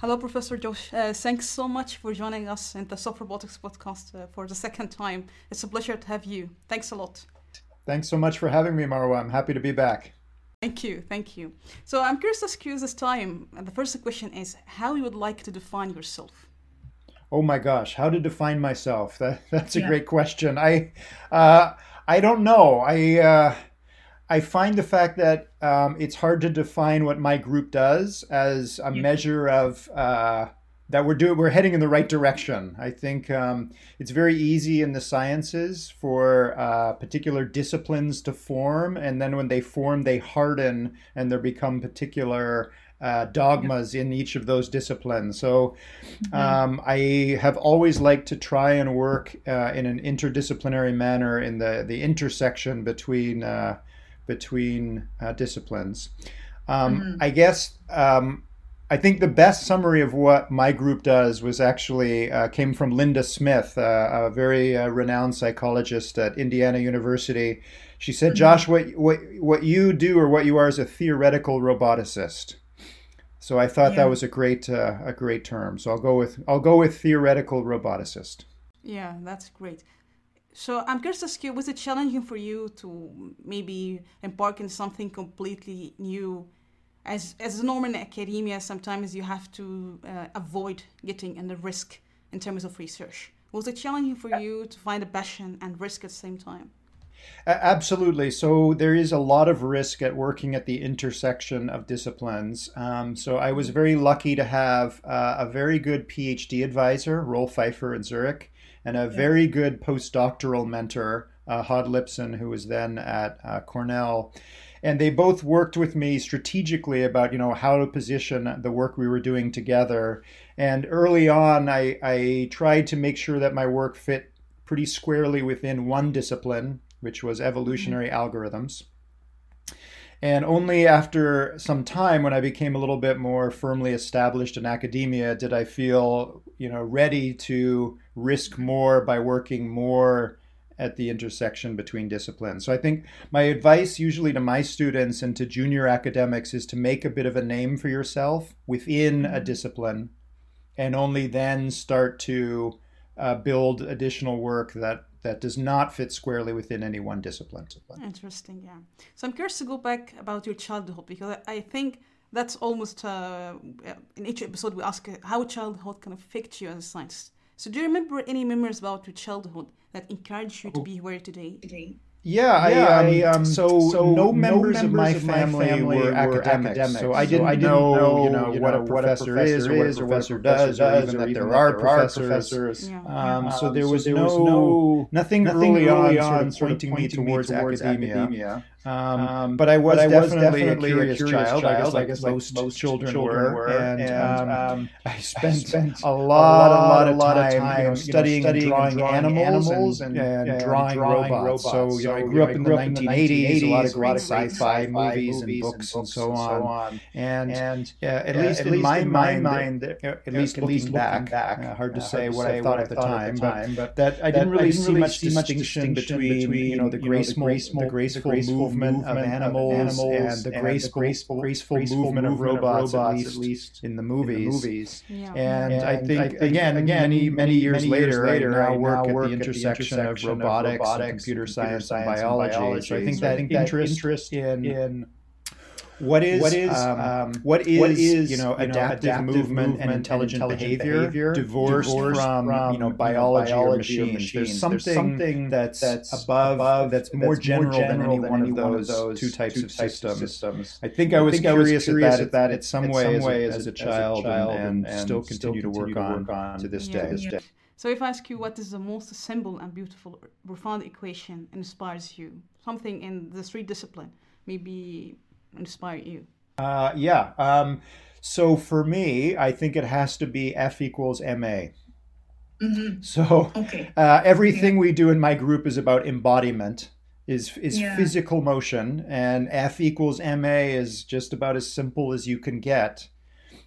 Hello, Professor Josh. Uh, thanks so much for joining us in the Soft Robotics podcast uh, for the second time. It's a pleasure to have you. Thanks a lot. Thanks so much for having me, Marwa. I'm happy to be back. Thank you, thank you. So I'm curious to ask you this time. And the first question is how you would like to define yourself. Oh my gosh, how to define myself? That, that's a yeah. great question. I uh, I don't know. I uh, I find the fact that um, it's hard to define what my group does as a yeah. measure of uh, that we're doing. We're heading in the right direction. I think um, it's very easy in the sciences for uh, particular disciplines to form, and then when they form, they harden and there become particular. Uh, dogmas in each of those disciplines. So mm-hmm. um, I have always liked to try and work uh, in an interdisciplinary manner in the, the intersection between uh, between uh, disciplines. Um, mm-hmm. I guess um, I think the best summary of what my group does was actually uh, came from Linda Smith, uh, a very uh, renowned psychologist at Indiana University. She said, mm-hmm. "Josh, what what what you do or what you are is a theoretical roboticist." So I thought yeah. that was a great uh, a great term. So I'll go with I'll go with theoretical roboticist. Yeah, that's great. So I'm curious to ask you, was it challenging for you to maybe embark in something completely new? As as a norm in academia, sometimes you have to uh, avoid getting in the risk in terms of research. Was it challenging for you to find a passion and risk at the same time? Absolutely. So there is a lot of risk at working at the intersection of disciplines. Um, so I was very lucky to have uh, a very good PhD advisor, Rolf Pfeifer in Zurich, and a very good postdoctoral mentor, uh, Hod Lipson, who was then at uh, Cornell. And they both worked with me strategically about, you know, how to position the work we were doing together. And early on, I, I tried to make sure that my work fit pretty squarely within one discipline, which was evolutionary mm-hmm. algorithms. And only after some time, when I became a little bit more firmly established in academia, did I feel, you know, ready to risk more by working more at the intersection between disciplines. So I think my advice usually to my students and to junior academics is to make a bit of a name for yourself within a mm-hmm. discipline and only then start to uh, build additional work that that does not fit squarely within any one discipline. Interesting, yeah. So I'm curious to go back about your childhood because I think that's almost uh, in each episode we ask how childhood can affect you as a scientist. So do you remember any memories about your childhood that encouraged you to oh. be where today? today? Yeah, yeah I, um, I um, so, so no, members, no members of, my of my family, were, were academics, academics, so I didn't, so I didn't know, know, you know, what, a professor is or what a professor does, or even that there are professors. Yeah. Um, so there was, there was no nothing, nothing early on sort of pointing me towards academia. Um, um, but I was, but I was definitely, definitely, a curious, curious child, child, I guess, like, most, most children, children were, and, and um, um I, spent I, spent a lot, a lot, a lot of time, you know, studying, studying drawing, drawing animals and, and, and drawing, drawing robots. robots. So, you know, I grew up in the 1980s, a lot of great sci-fi movies and books and so on. And at least in my mind, at least looking back, uh, hard to say what I thought at the time, but that I didn't really see much distinction between, you know, the graceful, the graceful movement of animals, animals and the graceful, graceful, graceful, graceful movement, movement of robots, of robots at, least at, least in the movies. In the movies. Yeah. And, and, I think, I think again, again, many, many years many later, later, I now work, at, the intersection of robotics, and computer science, and biology. So I think that interest in what is what is um, um, what is, what is you know adaptive, you know, adaptive movement, movement, and intelligent, and intelligent behavior, behavior divorced, divorced, from, from you know biology, or, machines. or machines. There's something, There's something that's, that's above, above that's more that's general, general than, any, than one, any one of those, two types, two of, types systems. of, systems. I think I was, think curious, I was curious at that at some way as a child and still continue to work on to this day. So if I ask you what is the most simple and beautiful profound equation inspires you, something in the three discipline, maybe inspire you? Uh, yeah. Um, so for me, I think it has to be F equals MA. Mm-hmm. So okay. uh, everything we do in my group is about embodiment, is is yeah. physical motion, and F equals ma is just about as simple as you can get.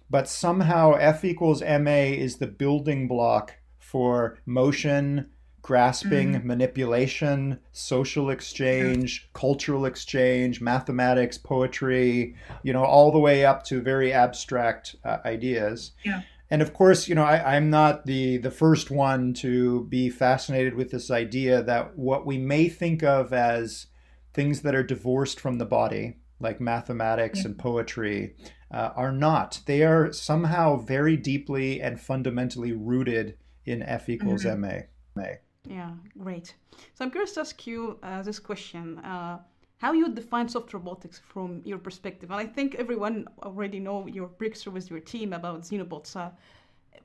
But somehow F equals ma is the building block for motion, grasping, mm-hmm. manipulation, social exchange, cultural exchange, mathematics, poetry, you know, all the way up to very abstract uh, ideas. Yeah. And of course, you know, I, I'm not the the first one to be fascinated with this idea that what we may think of as things that are divorced from the body, like mathematics yeah. and poetry, uh, are not. They are somehow very deeply and fundamentally rooted in F equals mm-hmm. ma. Yeah, great. So I'm curious to ask you uh, this question. Uh, how you define soft robotics from your perspective? And I think everyone already know your breakthrough with your team about Xenobots. Uh,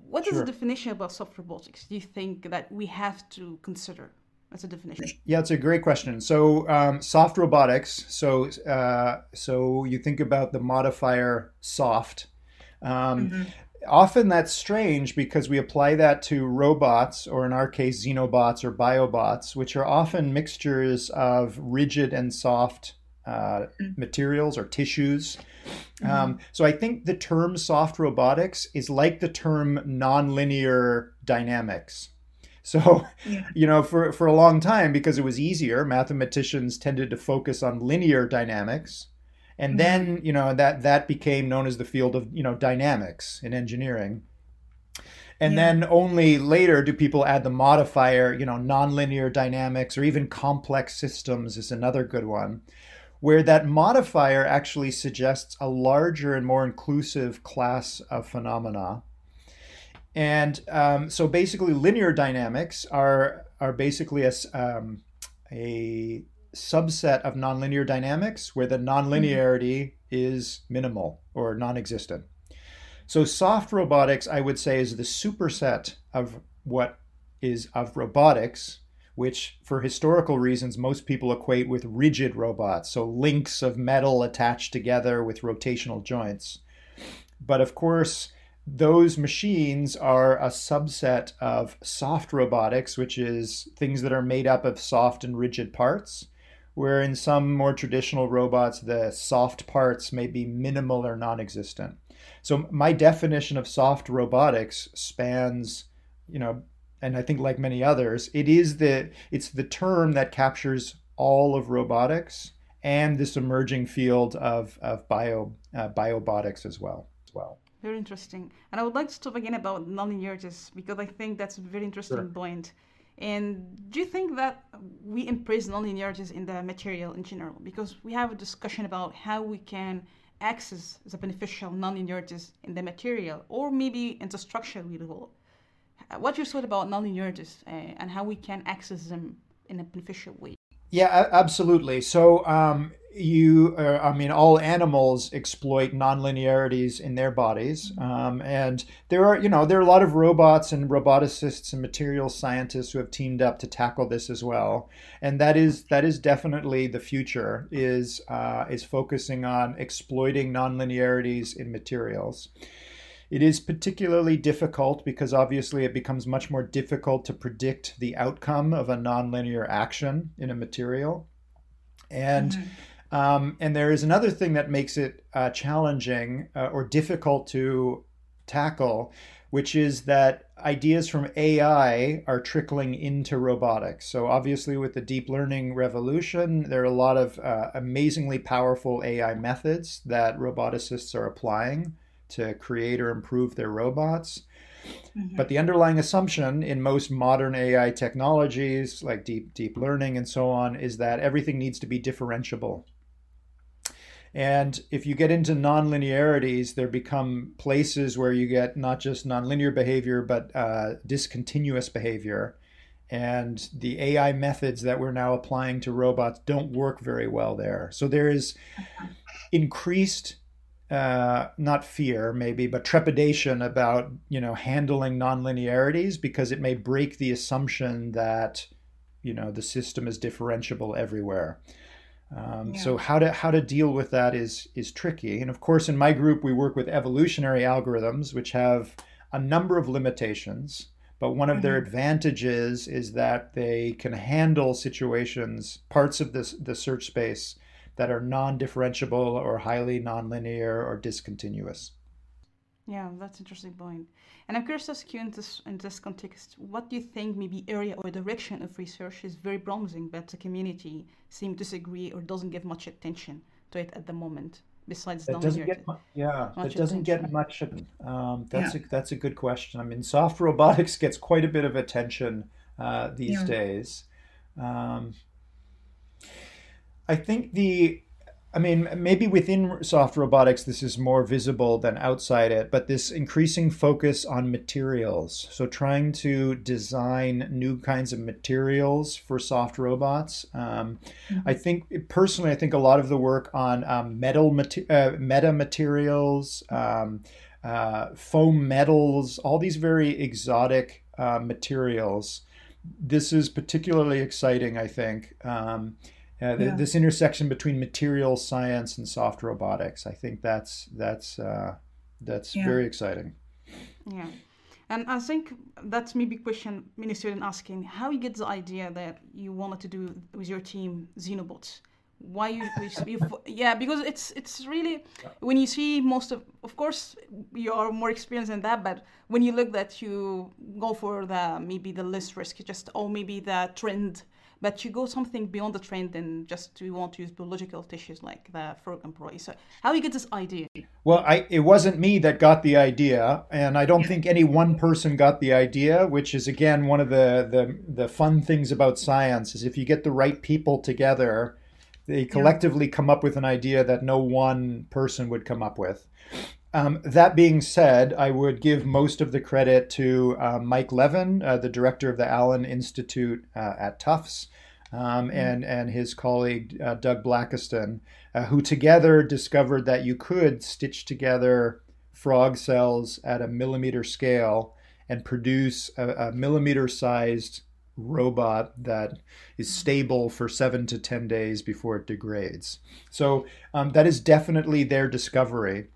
what sure. is the definition about soft robotics do you think that we have to consider as a definition? Yeah, it's a great question. So um, soft robotics. So uh, so you think about the modifier soft. Um, mm-hmm often that's strange because we apply that to robots, or in our case, xenobots or biobots, which are often mixtures of rigid and soft uh, mm. materials or tissues. Mm-hmm. Um, so I think the term soft robotics is like the term nonlinear dynamics. So, yeah. you know, for, for a long time, because it was easier, mathematicians tended to focus on linear dynamics and mm-hmm. then you know that that became known as the field of you know dynamics in engineering and yeah. then only later do people add the modifier you know nonlinear dynamics or even complex systems is another good one where that modifier actually suggests a larger and more inclusive class of phenomena and um, so basically linear dynamics are are basically a, um, a subset of nonlinear dynamics where the nonlinearity mm-hmm. is minimal or non existent. So, soft robotics, I would say, is the superset of what is of robotics, which for historical reasons most people equate with rigid robots, so links of metal attached together with rotational joints. But of course, those machines are a subset of soft robotics, which is things that are made up of soft and rigid parts where in some more traditional robots, the soft parts may be minimal or non existent. So, my definition of soft robotics spans, you know, and I think like many others, it is the it's the term that captures all of robotics and this emerging field of, of bio uh, biobotics as well. As well. Very interesting. And I would like to talk again about nonlinearities because I think that's a very interesting sure. point. And do you think that we embrace nonlinearities in the material in general? Because we have a discussion about how we can access the beneficial nonlinearities in the material or maybe in the structure we develop. What's your thought about nonlinearities uh, and how we can access them in a beneficial way? Yeah, absolutely. So, um, you uh, i mean all animals exploit nonlinearities in their bodies um, and there are you know there are a lot of robots and roboticists and material scientists who have teamed up to tackle this as well and that is that is definitely the future is uh, is focusing on exploiting nonlinearities in materials. It is particularly difficult because obviously it becomes much more difficult to predict the outcome of a nonlinear action in a material and mm-hmm um, and there is another thing that makes it uh, challenging uh, or difficult to tackle, which is that ideas from AI are trickling into robotics. So, obviously, with the deep learning revolution, there are a lot of uh, amazingly powerful AI methods that roboticists are applying to create or improve their robots. Mm-hmm. But the underlying assumption in most modern AI technologies, like deep deep learning and so on, is that everything needs to be differentiable. And if you get into nonlinearities, there become places where you get not just nonlinear behavior, but uh, discontinuous behavior. And the AI methods that we're now applying to robots don't work very well there. So there is increased, uh, not fear maybe, but trepidation about you know handling nonlinearities because it may break the assumption that you know the system is differentiable everywhere. Um, yeah. So how to how to deal with that is is tricky. And of course, in my group, we work with evolutionary algorithms, which have a number of limitations, But one of mm-hmm. their advantages is that they can handle situations, parts of this the search space that are non-differentiable or highly nonlinear or discontinuous. Yeah, that's interesting point. And I'm curious to ask you in this in this context, what do you think maybe area or direction of research is very promising, but the community seems to disagree or doesn't give much attention to it at the moment? Besides, that doesn't get mu- yeah, that doesn't attention. get much. Um, that's yeah. a that's a good question. I mean, soft robotics gets quite a bit of attention uh, these yeah. days. Um, I think the I mean, maybe within soft robotics, this is more visible than outside it, but this increasing focus on materials. So, trying to design new kinds of materials for soft robots. Um, mm-hmm. I think, personally, I think a lot of the work on um, metal uh, meta materials, um, uh, foam metals, all these very exotic uh, materials. This is particularly exciting, I think. Uh, yeah. this intersection between material science and soft robotics. I think that's that's uh, that's yeah. very exciting. Yeah, and I think that's maybe a question many students asking: How you get the idea that you wanted to do with your team Xenobots? Why you, you yeah? Because it's it's really when you see most of of course you are more experienced in that, but when you look that you go for the maybe the less risk, just or maybe the trend but you go something beyond the trend and just to want to use biological tissues like the frog employee. So how you get this idea? Well, I, it wasn't me that got the idea, and I don't think any one person got the idea, which is again one of the, the, the fun things about science is if you get the right people together, they collectively yeah. come up with an idea that no one person would come up with. Um, that being said, I would give most of the credit to uh, Mike Levin, uh, the director of the Allen Institute uh, at Tufts, um, mm-hmm. and and his colleague uh, Doug Blackiston, uh, who together discovered that you could stitch together frog cells at a millimeter scale and produce a, a millimeter-sized robot that is stable for seven to ten days before it degrades. So um, that is definitely their discovery.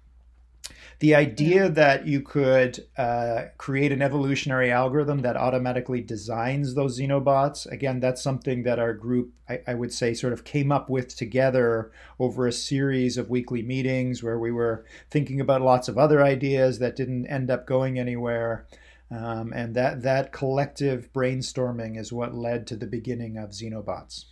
The idea that you could uh, create an evolutionary algorithm that automatically designs those xenobots, again, that's something that our group, I, I, would say, sort of came up with together over a series of weekly meetings where we were thinking about lots of other ideas that didn't end up going anywhere. Um, and that, that collective brainstorming is what led to the beginning of Xenobots.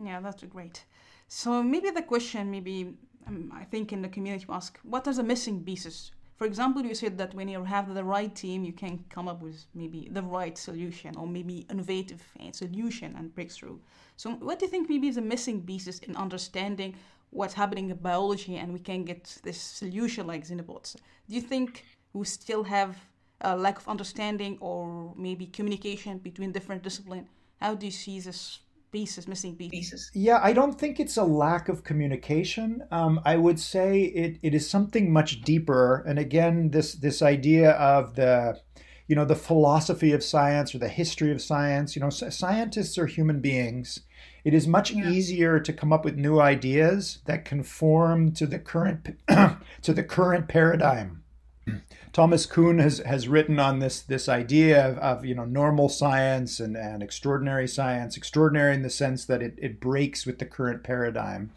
Yeah, that's great. So maybe the question, maybe um, I think in the community ask, what are the missing pieces? For example, you said that when you have the right team, you can come up with maybe the right solution or maybe innovative solution and breakthrough. So, what do you think maybe is the missing pieces in understanding what's happening in biology and we can get this solution like Xenobots? Do you think we still have a lack of understanding or maybe communication between different disciplines? How do you see this pieces, missing pieces. Yeah, I don't think it's a lack of communication. Um, I would say it, it is something much deeper. And again, this this idea of the you know the philosophy of science or the history of science. You know, scientists are human beings. It is much yeah. easier to come up with new ideas that conform to the current to the current paradigm. Thomas Kuhn has, has written on this this idea of, of, you know normal science and, and extraordinary science, extraordinary in the sense that it, it breaks with the current paradigm.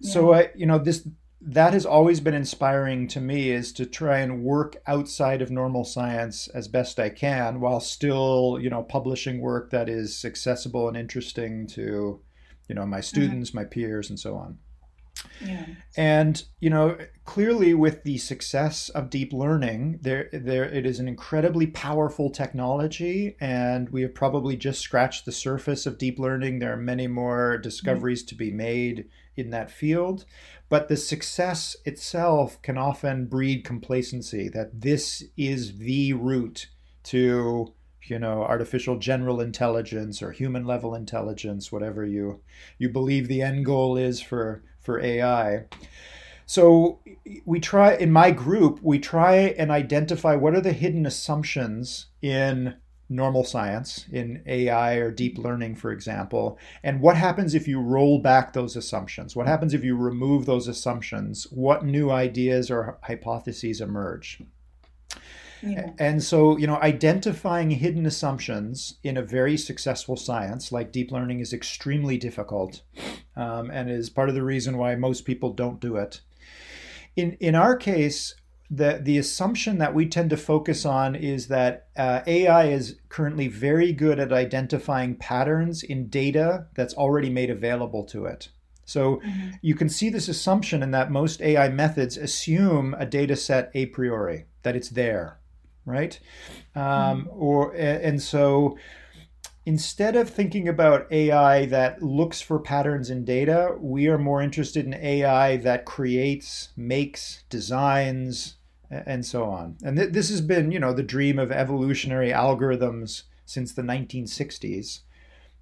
Yeah. So uh, you know this that has always been inspiring to me is to try and work outside of normal science as best I can while still you know publishing work that is accessible and interesting to you know my mm-hmm. students, mm-hmm. my peers, and so on. Yeah. And you know, clearly with the success of deep learning, there there it is an incredibly powerful technology and we have probably just scratched the surface of deep learning. There are many more discoveries mm-hmm. to be made in that field, but the success itself can often breed complacency that this is the route to you know artificial general intelligence or human level intelligence whatever you you believe the end goal is for for AI. So we try in my group, we try and identify what are the hidden assumptions in normal science, in AI or deep learning, for example, and what happens if you roll back those assumptions? What happens if you remove those assumptions? What new ideas or hypotheses emerge? Yeah. And so, you know, identifying hidden assumptions in a very successful science like deep learning is extremely difficult um, and is part of the reason why most people don't do it. In, in our case, the, the assumption that we tend to focus on is that uh, AI is currently very good at identifying patterns in data that's already made available to it. So mm-hmm. you can see this assumption in that most AI methods assume a data set a priori, that it's there, right? Um, mm-hmm. Or and so instead of thinking about AI that looks for patterns in data, we are more interested in AI that creates, makes, designs, and so on. And th- this has been, you know, the dream of evolutionary algorithms since the 1960s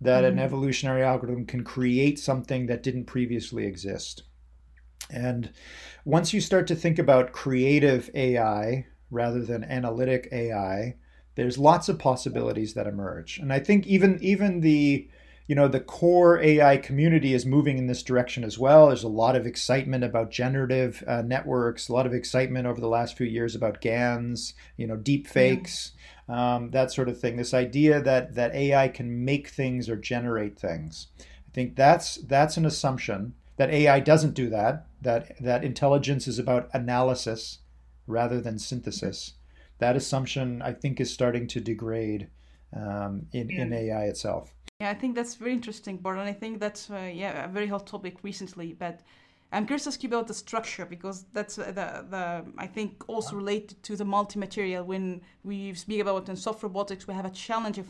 that mm. an evolutionary algorithm can create something that didn't previously exist. And once you start to think about creative AI rather than analytic AI, there's lots of possibilities that emerge. And I think even even the you know the core AI community is moving in this direction as well. There's a lot of excitement about generative uh, networks, a lot of excitement over the last few years about GANs, you know, deep fakes um, that sort of thing. This idea that that AI can make things or generate things. I think that's that's an assumption that AI doesn't do that. That that intelligence is about analysis rather than synthesis. That assumption, I think, is starting to degrade um, in in AI itself. Yeah, I think that's very interesting, Bart, and I think that's uh, yeah a very hot topic recently. But I'm curious to ask you about the structure because that's the, the I think also related to the multi-material. When we speak about in soft robotics, we have a challenge of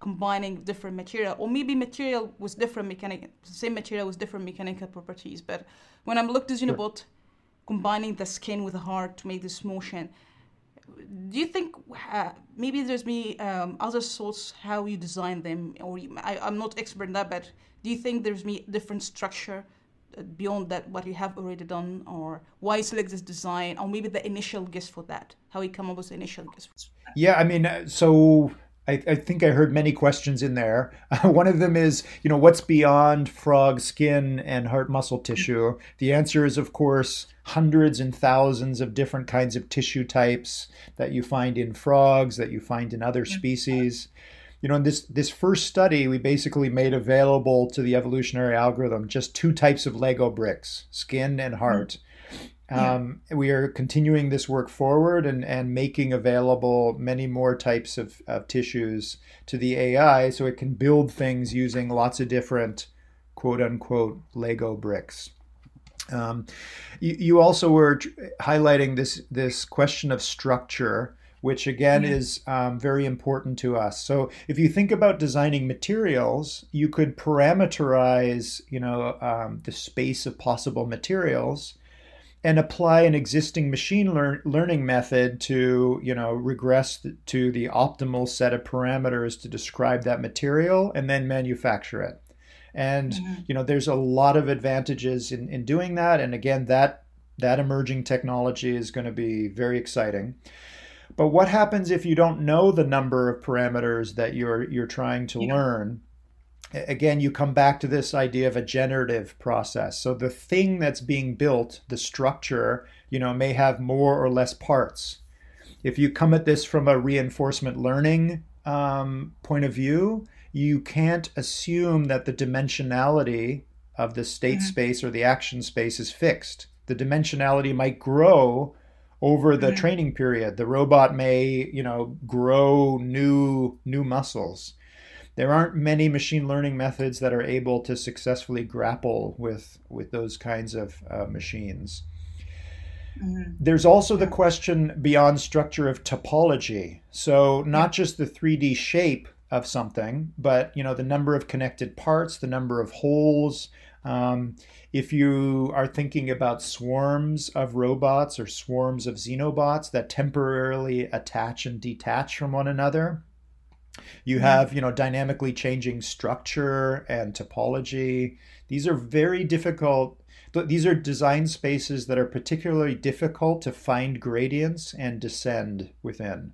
combining different material, or maybe material with different mechanical, same material with different mechanical properties. But when I'm looked at Xenobot, sure. Combining the skin with the heart to make this motion, do you think uh, maybe there's me um, other sorts how you design them, or you, I, I'm not expert in that, but do you think there's me different structure? beyond that what you have already done or why select this design or maybe the initial guess for that how you come up with the initial guess yeah i mean uh, so I, I, think I heard many questions in there. Uh, one of them is, you know, what's beyond frog skin and heart muscle tissue? The answer is, of course, hundreds and thousands of different kinds of tissue types that you find in frogs, that you find in other species you know, in this this first study, we basically made available to the evolutionary algorithm just two types of Lego bricks: skin and heart. Yeah. Um, we are continuing this work forward and, and making available many more types of, of tissues to the AI so it can build things using lots of different quote unquote Lego bricks. Um, you, you also were highlighting this this question of structure which again mm-hmm. is um, very important to us. So if you think about designing materials, you could parameterize, you know, um, the space of possible materials and apply an existing machine lear- learning method to, you know, regress to the optimal set of parameters to describe that material and then manufacture it. And, mm-hmm. you know, there's a lot of advantages in, in doing that. And again, that that emerging technology is going to be very exciting. But what happens if you don't know the number of parameters that you're you're trying to yeah. learn? Again, you come back to this idea of a generative process. So the thing that's being built, the structure, you know, may have more or less parts. If you come at this from a reinforcement learning um, point of view, you can't assume that the dimensionality of the state mm-hmm. space or the action space is fixed. The dimensionality might grow over the mm-hmm. training period the robot may you know grow new new muscles there aren't many machine learning methods that are able to successfully grapple with with those kinds of uh, machines. Mm-hmm. there's also the question beyond structure of topology. So not just the 3d shape of something but you know the number of connected parts the number of holes. Um, if you are thinking about swarms of robots or swarms of xenobots that temporarily attach and detach from one another, you have, you know, dynamically changing structure and topology. These are very difficult. These are design spaces that are particularly difficult to find gradients and descend within.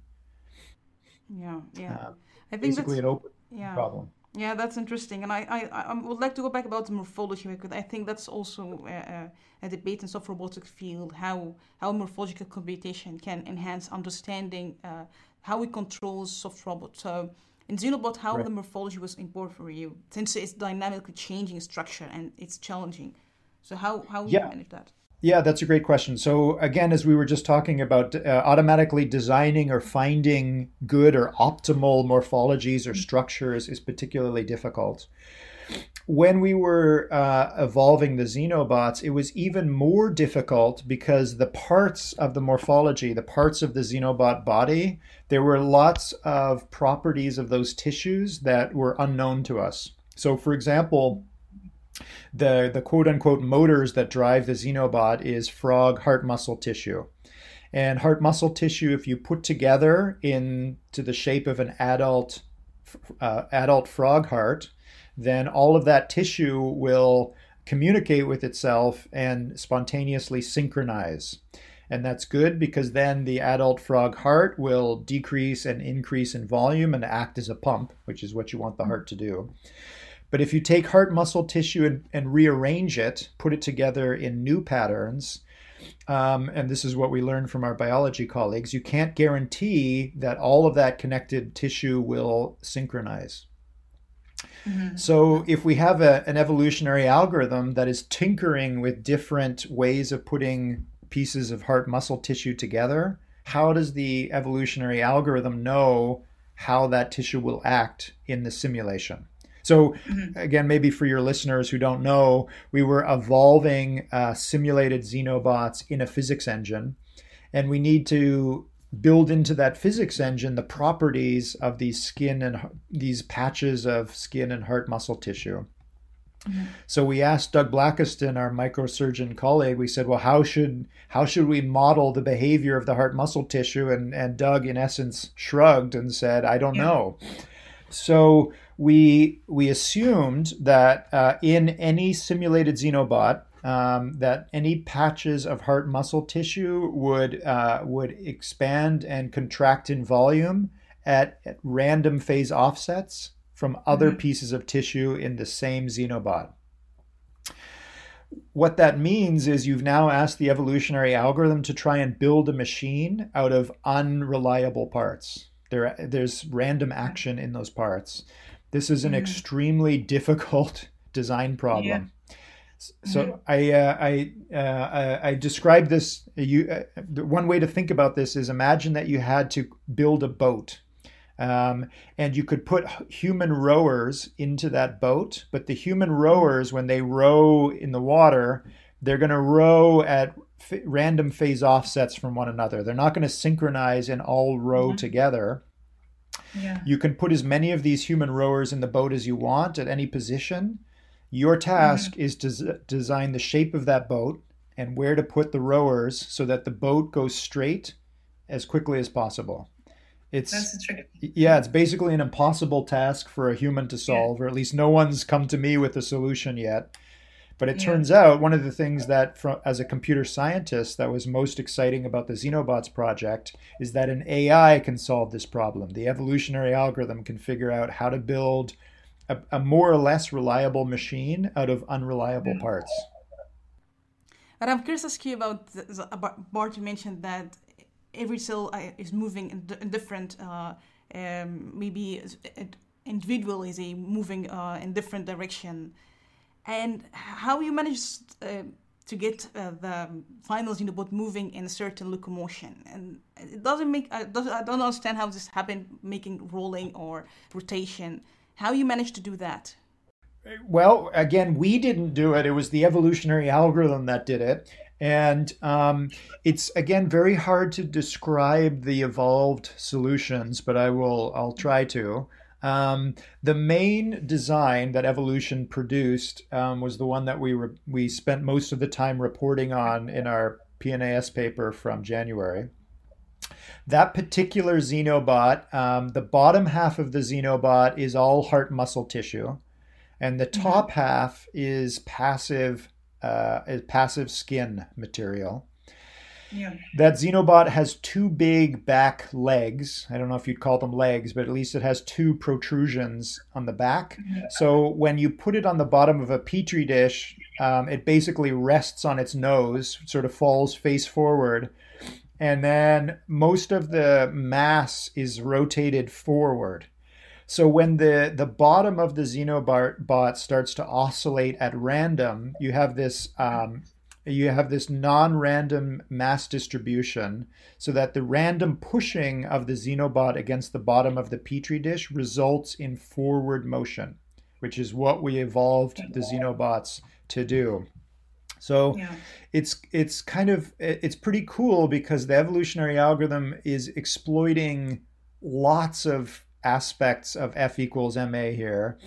Yeah, yeah. Uh, I think basically an open yeah. problem. Yeah, that's interesting, and I, I, I would like to go back about the morphology because I think that's also a, a debate in soft robotics field how how morphological computation can enhance understanding uh, how we control soft robots. So in Xenobot, how right. the morphology was important for you since it's dynamically changing structure and it's challenging. So how how yeah. you manage that? Yeah, that's a great question. So, again, as we were just talking about, uh, automatically designing or finding good or optimal morphologies or structures is particularly difficult. When we were uh, evolving the xenobots, it was even more difficult because the parts of the morphology, the parts of the xenobot body, there were lots of properties of those tissues that were unknown to us. So, for example, the the quote unquote motors that drive the xenobot is frog heart muscle tissue and heart muscle tissue if you put together into the shape of an adult uh, adult frog heart then all of that tissue will communicate with itself and spontaneously synchronize and that's good because then the adult frog heart will decrease and increase in volume and act as a pump which is what you want the heart to do but if you take heart muscle tissue and, and rearrange it, put it together in new patterns, um, and this is what we learned from our biology colleagues, you can't guarantee that all of that connected tissue will synchronize. Mm-hmm. So, if we have a, an evolutionary algorithm that is tinkering with different ways of putting pieces of heart muscle tissue together, how does the evolutionary algorithm know how that tissue will act in the simulation? So, mm-hmm. again, maybe for your listeners who don't know, we were evolving uh, simulated xenobots in a physics engine, and we need to build into that physics engine the properties of these skin and these patches of skin and heart muscle tissue. Mm-hmm. So we asked Doug Blackiston, our microsurgeon colleague, we said, well, how should how should we model the behavior of the heart muscle tissue? And and Doug, in essence, shrugged and said, I don't yeah. know. So we we assumed that uh, in any simulated xenobot um, that any patches of heart muscle tissue would uh, would expand and contract in volume at, at random phase offsets from other mm-hmm. pieces of tissue in the same xenobot. What that means is you've now asked the evolutionary algorithm to try and build a machine out of unreliable parts. There, there's random action in those parts. This is an mm extremely difficult design problem. Yeah. So mm-hmm. I uh, I uh, I describe this. You uh, one way to think about this is imagine that you had to build a boat, um, and you could put human rowers into that boat. But the human rowers, when they row in the water, they're going to row at f- random phase offsets from one another. They're not going to synchronize and all row mm-hmm. together. Yeah. You can put as many of these human rowers in the boat as you want at any position. Your task mm-hmm. is to z- design the shape of that boat and where to put the rowers so that the boat goes straight as quickly as possible. It's yeah, it's basically an impossible task for a human to solve, yeah. or at least no one's come to me with a solution yet. But it yeah. turns out one of the things that, from, as a computer scientist, that was most exciting about the Xenobots project is that an AI can solve this problem. The evolutionary algorithm can figure out how to build a, a more or less reliable machine out of unreliable mm. parts. And I'm curious to ask you about, about Bart mentioned that every cell uh, is moving in, different, uh, um, maybe individual is a moving uh, in different direction and how you managed uh, to get uh, the finals in the boat moving in a certain locomotion and it doesn't make I don't understand how this happened making rolling or rotation how you managed to do that? Well again we didn't do it. It was the evolutionary algorithm that did it. And um, it's again very hard to describe the evolved solutions but i will i'll try to. Um, the main design that Evolution produced um, was the one that we re- we spent most of the time reporting on in our PNAS paper from January. That particular Xenobot, um, the bottom half of the Xenobot is all heart muscle tissue, and the mm-hmm. top mm-hmm. half is passive uh, is passive skin material. Yeah. That Xenobot has two big back legs. I don't know if you'd call them legs, but at least it has two protrusions on the back. Mm-hmm. So when you put it on the bottom of a petri dish, um, it basically rests on its nose, sort of falls face forward. And then most of the mass is rotated forward. So when the, the bottom of the Xenobot starts to oscillate at random, you have this um, you have this non-random mass distribution so that the random pushing of the xenobot against the bottom of the petri dish results in forward motion which is what we evolved the xenobots to do so yeah. it's it's kind of it's pretty cool because the evolutionary algorithm is exploiting lots of aspects of f equals ma here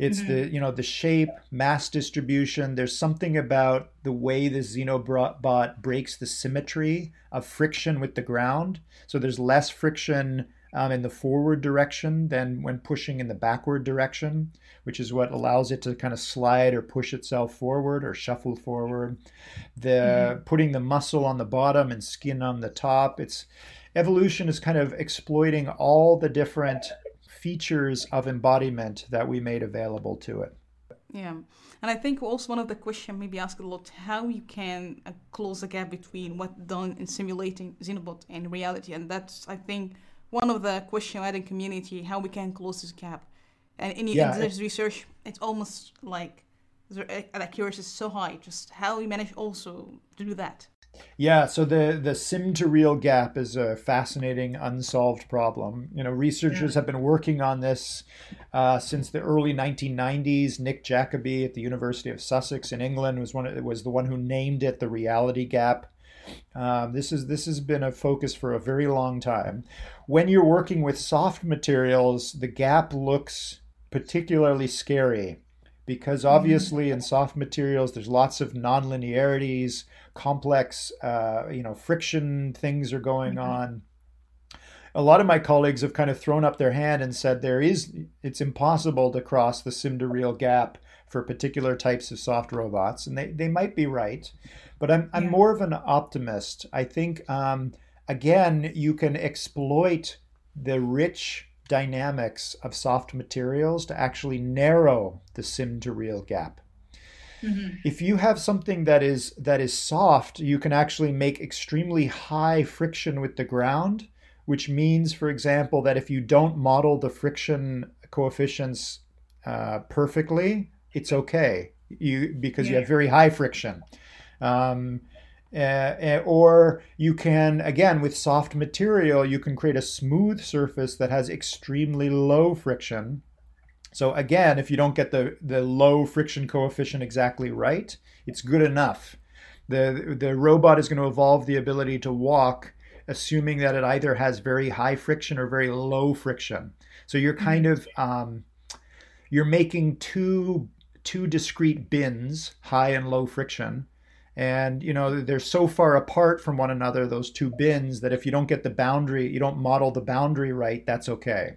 it's mm-hmm. the you know the shape, mass distribution. There's something about the way the Xenobot breaks the symmetry of friction with the ground. So there's less friction um, in the forward direction than when pushing in the backward direction, which is what allows it to kind of slide or push itself forward or shuffle forward. The mm-hmm. putting the muscle on the bottom and skin on the top. It's evolution is kind of exploiting all the different features of embodiment that we made available to it. Yeah. And I think also one of the questions maybe asked a lot how you can uh, close the gap between what done in simulating Xenobot and reality. And that's, I think, one of the question in community, how we can close this gap. And in, yeah, in this research, it's almost like the accuracy is so high. Just how we manage also to do that. Yeah, so the the sim to real gap is a fascinating unsolved problem. You know, researchers have been working on this uh, since the early 1990s. Nick Jakobi at the University of Sussex in England was one was the one who named it the reality gap. Um, this is this has been a focus for a very long time. When you're working with soft materials, the gap looks particularly scary because mm-hmm. obviously mm-hmm. in soft materials there's lots of nonlinearities complex, uh, you know, friction things are going mm-hmm. on. A lot of my colleagues have kind of thrown up their hand and said there is, it's impossible to cross the sim to real gap for particular types of soft robots, and they, they might be right, but I'm I'm yeah. more of an optimist. I think um, again you can exploit the rich dynamics of soft materials to actually narrow the sim to real gap. Mm-hmm. If you have something that is that is soft, you can actually make extremely high friction with the ground, which means, for example, that if you don't model the friction coefficients uh, perfectly, it's okay. You because yeah. you have very high friction. Um, uh, or you can again with soft material you can create a smooth surface that has extremely low friction so again, if you don't get the, the low friction coefficient exactly right, it's good enough. The, the robot is going to evolve the ability to walk, assuming that it either has very high friction or very low friction. So you're mm-hmm. kind of um, you're making two two discrete bins, high and low friction, and you know they're so far apart from one another those two bins that if you don't get the boundary, you don't model the boundary right, that's okay.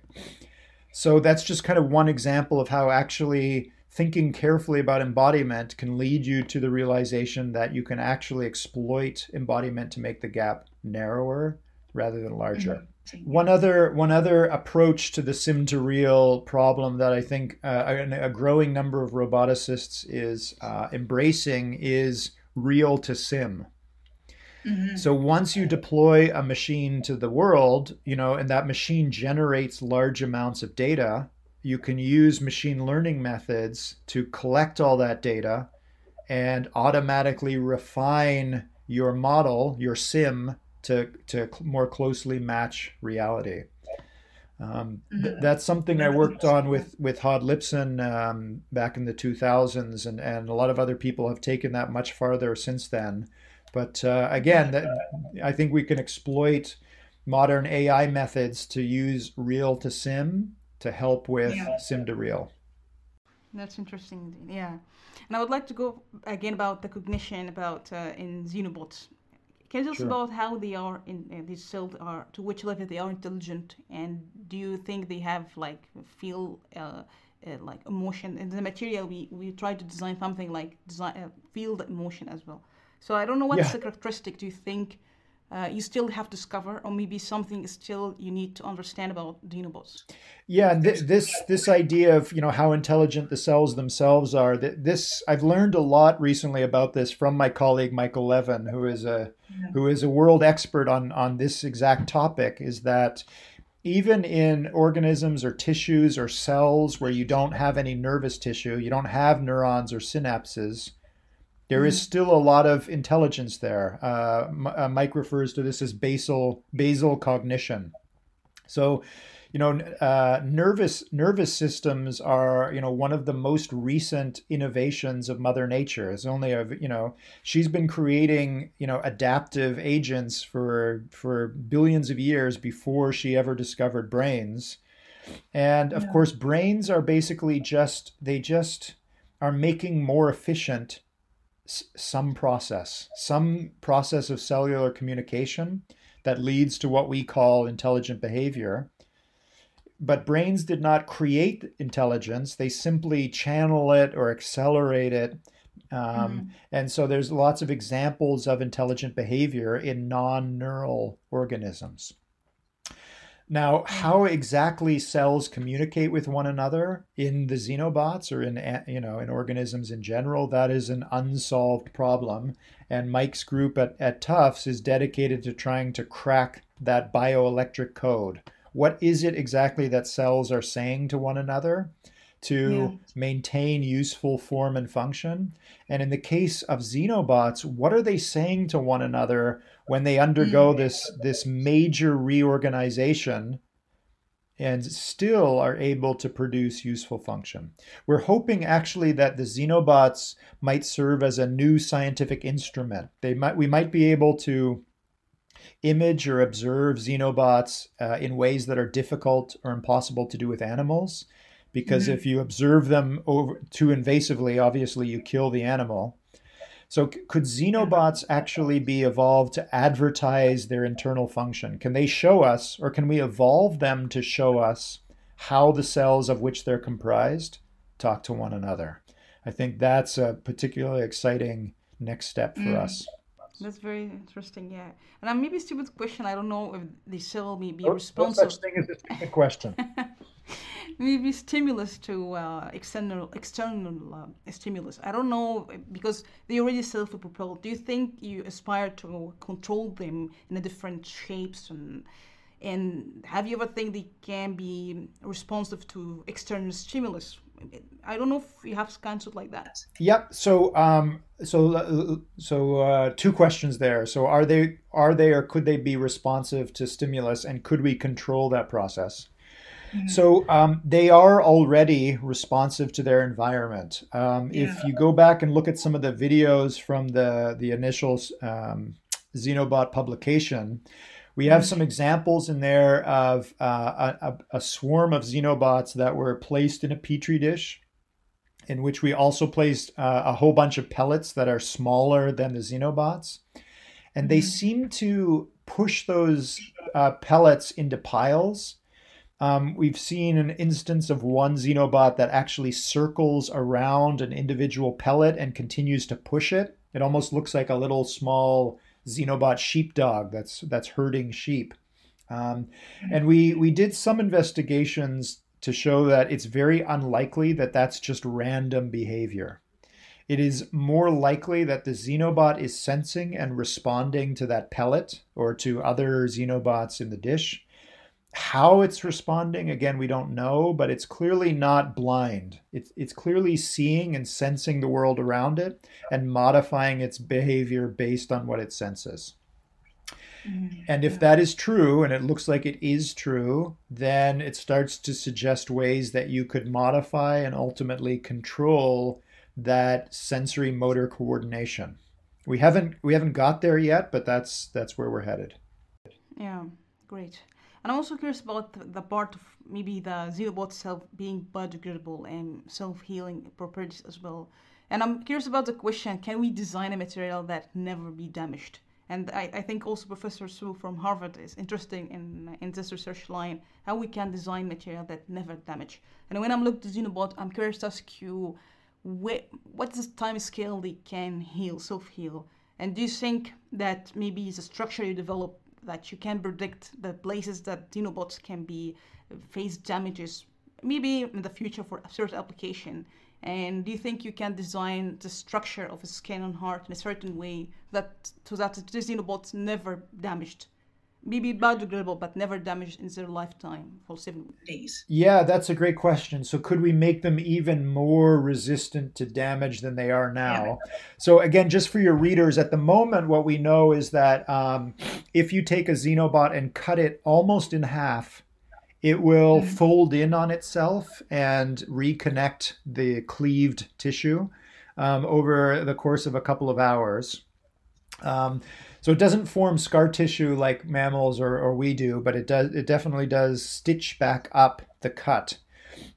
So that's just kind of one example of how actually thinking carefully about embodiment can lead you to the realization that you can actually exploit embodiment to make the gap narrower rather than larger. Mm-hmm. One other one other approach to the sim to real problem that I think uh, a, a, growing number of roboticists is uh, embracing is real to sim. Mm-hmm. So once you deploy a machine to the world, you know, and that machine generates large amounts of data, you can use machine learning methods to collect all that data and automatically refine your model, your sim, to, to more closely match reality. Um, th- mm-hmm. that's something I worked on with, with Hod Lipson um, back in the 2000s, and, and a lot of other people have taken that much farther since then. But uh, again, that, I think we can exploit modern AI methods to use real to sim to help with yeah. sim to real. That's interesting. Yeah, and I would like to go again about the cognition about uh, in xenobots. Can you tell us sure. about how they are in uh, these cells are to which level they are intelligent, and do you think they have like feel uh, uh, like emotion in the material? We we try to design something like design uh, feel the emotion as well. So I don't know what's yeah. the characteristic do you think uh, you still have to discover, or maybe something is still you need to understand about Xenobots. Yeah, th- this this idea of you know how intelligent the cells themselves are. This I've learned a lot recently about this from my colleague Michael Levin, who is a yeah. who is a world expert on on this exact topic. Is that even in organisms or tissues or cells where you don't have any nervous tissue, you don't have neurons or synapses, there is mm-hmm. still a lot of intelligence there. Uh, uh, Mike refers to this as basal basal cognition. So, you know, uh, nervous nervous systems are you know one of the most recent innovations of Mother Nature. It's only a you know she's been creating you know adaptive agents for for billions of years before she ever discovered brains, and of yeah. course brains are basically just they just are making more efficient some process, some process of cellular communication that leads to what we call intelligent behavior. But brains did not create intelligence, they simply channel it or accelerate it. Um, mm-hmm. And so there's lots of examples of intelligent behavior in non neural organisms. Now, mm-hmm. how exactly cells communicate with one another in the xenobots or in you know in organisms in general, that is an unsolved problem. And Mike's group at, at Tufts is dedicated to trying to crack that bioelectric code. What is it exactly that cells are saying to one another? To yeah. maintain useful form and function. And in the case of xenobots, what are they saying to one another when they undergo mm. this this major reorganization and still are able to produce useful function. We're hoping actually that the xenobots might serve as a new scientific instrument. They might we might be able to image or observe xenobots uh, in ways that are difficult or impossible to do with animals because mm-hmm. if you observe them over too invasively, obviously you kill the animal. So, could xenobots actually be evolved to advertise their internal function? Can they show us, or can we evolve them to show us how the cells of which they're comprised talk to one another? I think that's a particularly exciting next step for mm. us. That's very interesting, yeah. And I maybe stupid question. I don't know if the cell may be no, responsive. No such thing as a stupid question. maybe stimulus to uh, external external uh, stimulus. I don't know because they already self-propelled. Do you think you aspire to control them in a different shapes and and have you ever think they can be responsive to external stimulus? I don't know if you have concept like that. Yep. So, um, so, so uh, two questions there. So, are they, are they, or could they be responsive to stimulus, and could we control that process? Mm-hmm. So um, they are already responsive to their environment. Um, yeah. If you go back and look at some of the videos from the the initial um, Xenobot publication, we have mm-hmm. some examples in there of uh, a, a, swarm of Xenobots that were placed in a petri dish, in which we also placed uh, a whole bunch of pellets that are smaller than the Xenobots, and they mm-hmm. seem to push those uh, pellets into piles um, we've seen an instance of one Xenobot that actually circles around an individual pellet and continues to push it. It almost looks like a little small Xenobot sheepdog that's that's herding sheep. Um, and we we did some investigations to show that it's very unlikely that that's just random behavior. It is more likely that the Xenobot is sensing and responding to that pellet or to other Xenobots in the dish how it's responding, again, we don't know, but it's clearly not blind. It's, it's clearly seeing and sensing the world around it and modifying its behavior based on what it senses. Mm-hmm. And if that is true, and it looks like it is true, then it starts to suggest ways that you could modify and ultimately control that sensory motor coordination. We haven't we haven't got there yet, but that's that's where we're headed. Yeah, great. And I'm also curious about the part of maybe the Xenobot self being biodegradable and self-healing properties as well. And I'm curious about the question, can we design a material that never be damaged? And I, I think also Professor Su from Harvard is interesting in, in this research line, how we can design material that never damage. And when I'm looking at Xenobot, I'm curious to ask you, what's the time scale they can heal, self-heal? And do you think that maybe the structure you develop that you can predict the places that Xenobots can be uh, face damages, maybe in the future for a certain application? And do you think you can design the structure of a skin and heart in a certain way that so that the Xenobots never damaged maybe biodegradable but never damaged in their lifetime for seven days? Yeah, that's a great question. So, could we make them even more resistant to damage than they are now? Yeah. So, again, just for your readers, at the moment, what we know is that um, if you take a xenobot and cut it almost in half, it will mm-hmm. fold in on itself and reconnect the cleaved tissue um, over the course of a couple of hours. Um, so it doesn't form scar tissue like mammals or, or we do, but it does. It definitely does stitch back up the cut.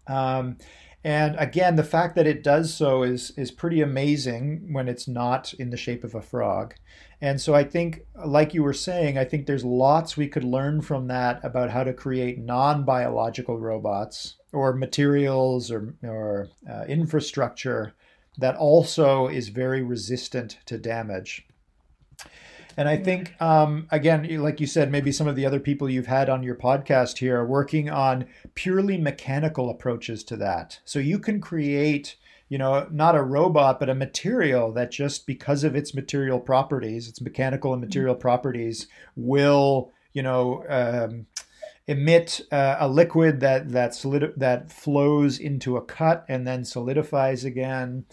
Um, and again, the fact that it does so is is pretty amazing when it's not in the shape of a frog. And so I think, like you were saying, I think there's lots we could learn from that about how to create non-biological robots or materials or or uh, infrastructure that also is very resistant to damage. And I think, um, again, like you said, maybe some of the other people you've had on your podcast here are working on purely mechanical approaches to that. So you can create, you know, not a robot, but a material that just because of its material properties, its mechanical and material mm-hmm. properties, will, you know, um, emit uh, a liquid that that solid that flows into a cut and then solidifies again.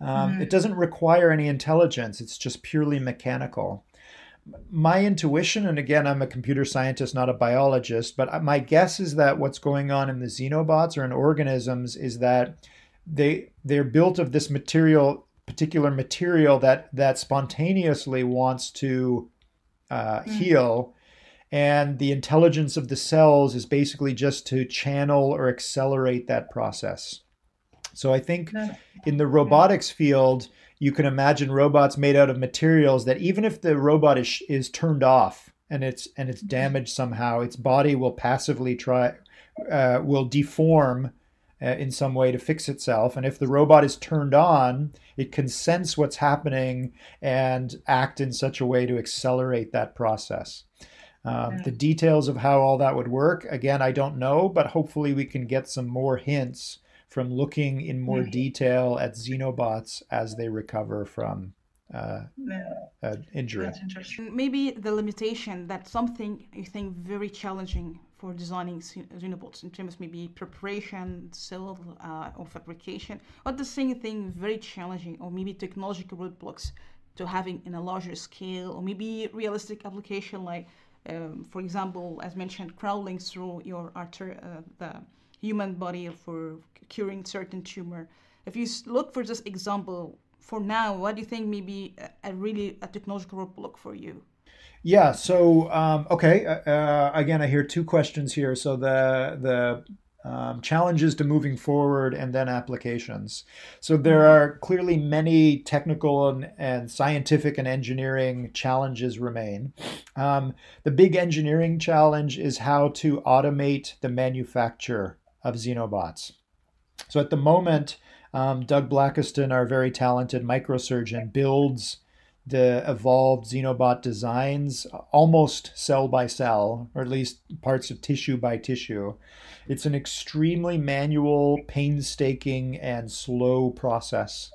Um, mm-hmm. It doesn't require any intelligence; it's just purely mechanical my intuition, and again, I'm a computer scientist, not a biologist, but my guess is that what's going on in the xenobots or in organisms is that they they're built of this material, particular material that that spontaneously wants to uh, mm. heal, and the intelligence of the cells is basically just to channel or accelerate that process. So I think in the robotics field you can imagine robots made out of materials that even if the robot is is turned off and it's and it's damaged somehow, its body will passively try uh, will deform uh, in some way to fix itself. And if the robot is turned on, it can sense what's happening and act in such a way to accelerate that process. Um, the details of how all that would work, again, I don't know, but hopefully we can get some more hints from looking in more mm-hmm. detail at xenobots as they recover from uh, uh, injury. Maybe the limitation that something you think very challenging for designing xenobots in terms of maybe preparation, cell uh, or fabrication, or the same thing very challenging, or maybe technological roadblocks to having in a larger scale, or maybe realistic application like, um, for example, as mentioned, crawling through your artery, uh, the human body for curing certain tumor. If you look for this example for now, what do you think maybe a, a really a technological roadblock for you? Yeah. So um, okay. Uh, uh, again, I hear two questions here. So the the um, challenges to moving forward and then applications. So there mm-hmm. are clearly many technical and, and scientific and engineering challenges remain. Um, the big engineering challenge is how to automate the manufacture of xenobots. So at the moment, um, Doug Blackiston, our very talented microsurgeon, builds the evolved xenobot designs almost cell by cell, or at least parts of tissue by tissue. It's an extremely manual, painstaking, and slow process.